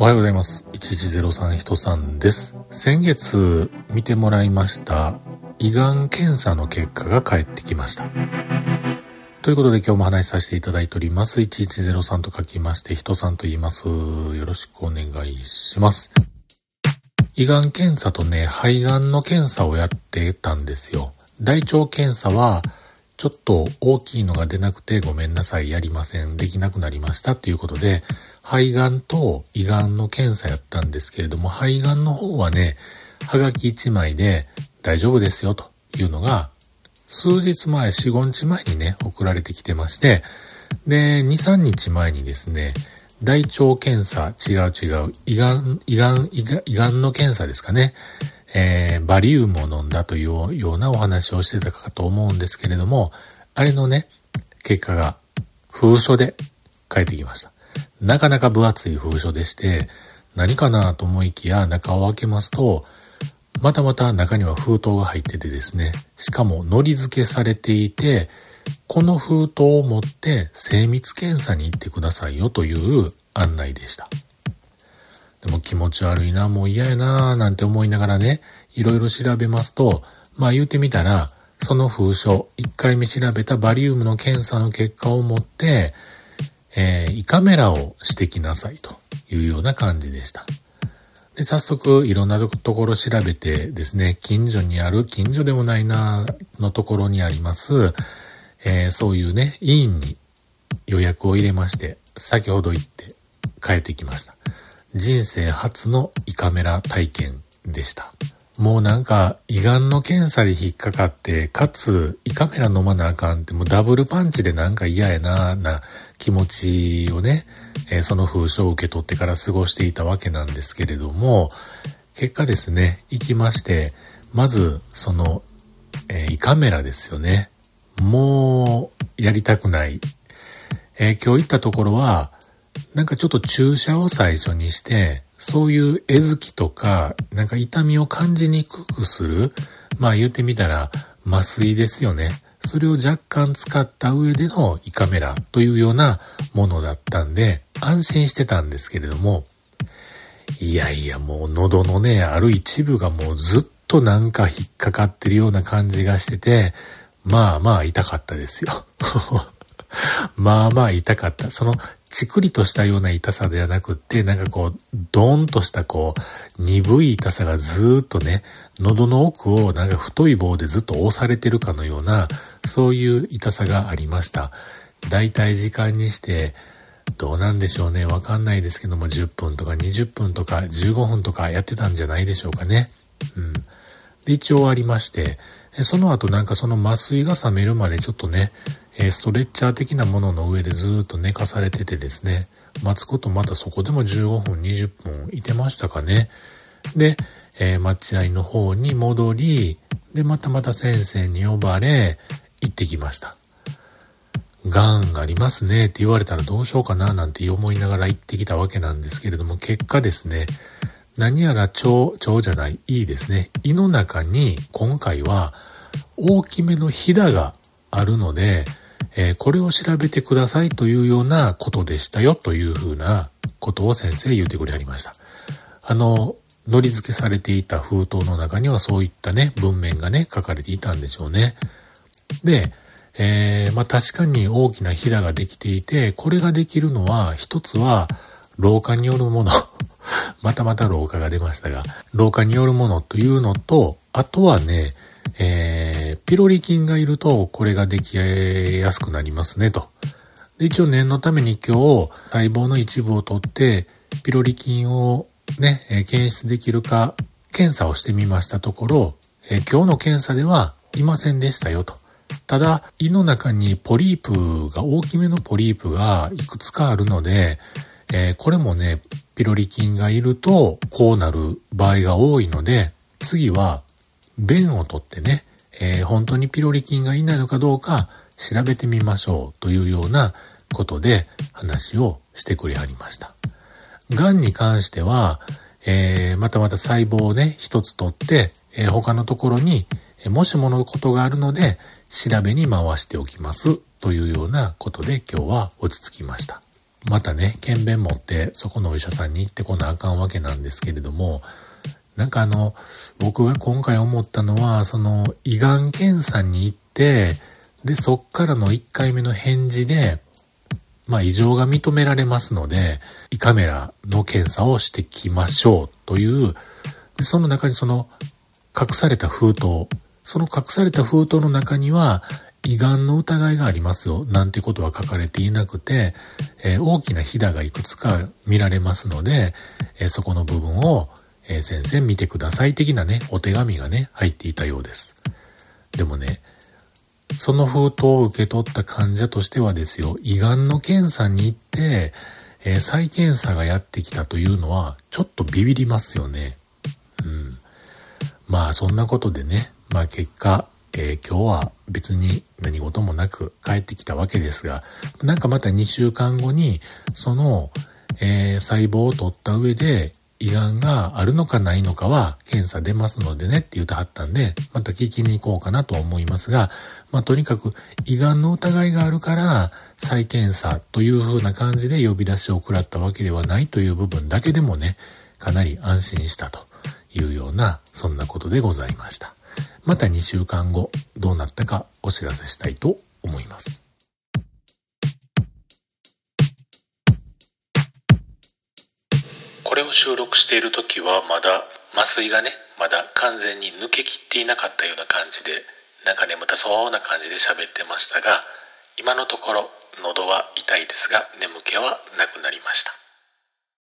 おはようございます。1103人さんです。先月見てもらいました胃がん検査の結果が返ってきました。ということで今日も話しさせていただいております。1103と書きまして、人さんと言います。よろしくお願いします。胃がん検査とね、肺がんの検査をやってたんですよ。大腸検査は、ちょっと大きいのが出なくてごめんなさい、やりません、できなくなりましたということで、肺がんと胃がんの検査やったんですけれども、肺がんの方はね、はがき1枚で大丈夫ですよというのが、数日前、4、5日前にね、送られてきてまして、で、2、3日前にですね、大腸検査、違う違う、胃がん、胃がん、胃がんの検査ですかね。えー、バリウムを飲んだというようなお話をしてたかと思うんですけれども、あれのね、結果が封書で返ってきました。なかなか分厚い封書でして、何かなと思いきや中を開けますと、またまた中には封筒が入っててですね、しかも糊付けされていて、この封筒を持って精密検査に行ってくださいよという案内でした。でも気持ち悪いな、もう嫌やな、なんて思いながらね、いろいろ調べますと、まあ言うてみたら、その封書、1回目調べたバリウムの検査の結果を持って、えー、胃カメラをしてきなさいというような感じでした。で、早速いろんなところ調べてですね、近所にある、近所でもないな、のところにあります、えー、そういうね、委員に予約を入れまして、先ほど行って帰ってきました。人生初の胃カメラ体験でした。もうなんか胃がんの検査で引っかかって、かつ胃カメラ飲まなあかんってもうダブルパンチでなんか嫌やなな気持ちをね、えー、その封書を受け取ってから過ごしていたわけなんですけれども、結果ですね、行きまして、まずその、えー、胃カメラですよね。もうやりたくない。えー、今日行ったところは、なんかちょっと注射を最初にして、そういう絵付きとか、なんか痛みを感じにくくする、まあ言ってみたら麻酔ですよね。それを若干使った上での胃カメラというようなものだったんで、安心してたんですけれども、いやいやもう喉のね、ある一部がもうずっとなんか引っかかってるような感じがしてて、まあまあ痛かったですよ。まあまあ痛かった。そのチクリとしたような痛さではなくって、なんかこう、ドーンとしたこう、鈍い痛さがずっとね、喉の奥をなんか太い棒でずっと押されてるかのような、そういう痛さがありました。だいたい時間にして、どうなんでしょうね。わかんないですけども、10分とか20分とか15分とかやってたんじゃないでしょうかね。うん。で、一応ありまして、その後なんかその麻酔が冷めるまでちょっとね、えストレッチャー的なものの上でずっと寝かされててですね、待つことまたそこでも15分、20分いてましたかね。で、えー、待合の方に戻り、で、またまた先生に呼ばれ、行ってきました。がんありますねって言われたらどうしようかななんて思いながら行ってきたわけなんですけれども、結果ですね、何やら腸、腸じゃない、いいですね。胃の中に今回は大きめのひだがあるので、えー、これを調べてくださいというようなことでしたよというふうなことを先生言うてくれはりました。あの、のり付けされていた封筒の中にはそういったね、文面がね、書かれていたんでしょうね。で、えー、まあ確かに大きなひらができていて、これができるのは、一つは、老化によるもの。またまた老化が出ましたが、老化によるものというのと、あとはね、えー、ピロリ菌がいるとこれができやすくなりますねと。で一応念のために今日細胞の一部を取ってピロリ菌をね、え検出できるか検査をしてみましたところ、え今日の検査ではいませんでしたよと。ただ、胃の中にポリープが、大きめのポリープがいくつかあるので、えー、これもね、ピロリ菌がいるとこうなる場合が多いので、次は便を取ってね、えー、本当にピロリ菌がいないのかどうか調べてみましょうというようなことで話をしてくれはりました。癌に関しては、えー、またまた細胞をね、一つ取って、えー、他のところに、もしものことがあるので、調べに回しておきますというようなことで今日は落ち着きました。またね、検便持ってそこのお医者さんに行ってこなあかんわけなんですけれども、なんかあの、僕が今回思ったのは、その、胃がん検査に行って、で、そっからの1回目の返事で、まあ、異常が認められますので、胃カメラの検査をしてきましょうという、でその中にその隠された封筒、その隠された封筒の中には、胃がんの疑いがありますよ、なんてことは書かれていなくて、えー、大きなひだがいくつか見られますので、えー、そこの部分を、えー、先生見てください的なね、お手紙がね、入っていたようです。でもね、その封筒を受け取った患者としてはですよ、胃がんの検査に行って、えー、再検査がやってきたというのは、ちょっとビビりますよね。うん。まあ、そんなことでね、まあ結果、えー、今日は別に何事もなく帰ってきたわけですが、なんかまた2週間後に、その、えー、細胞を取った上で、胃がんがあるのかないのかは検査出ますのでねって言うてはったんで、また聞きに行こうかなと思いますが、まあとにかく胃がんの疑いがあるから再検査という風な感じで呼び出しを食らったわけではないという部分だけでもね、かなり安心したというような、そんなことでございました。また2週間後どうなったかお知らせしたいと思います。を収録している時はまだ麻酔がねまだ完全に抜けきっていなかったような感じでなんか眠たそうな感じで喋ってましたが今のところ喉は痛いですが眠気はなくなりました。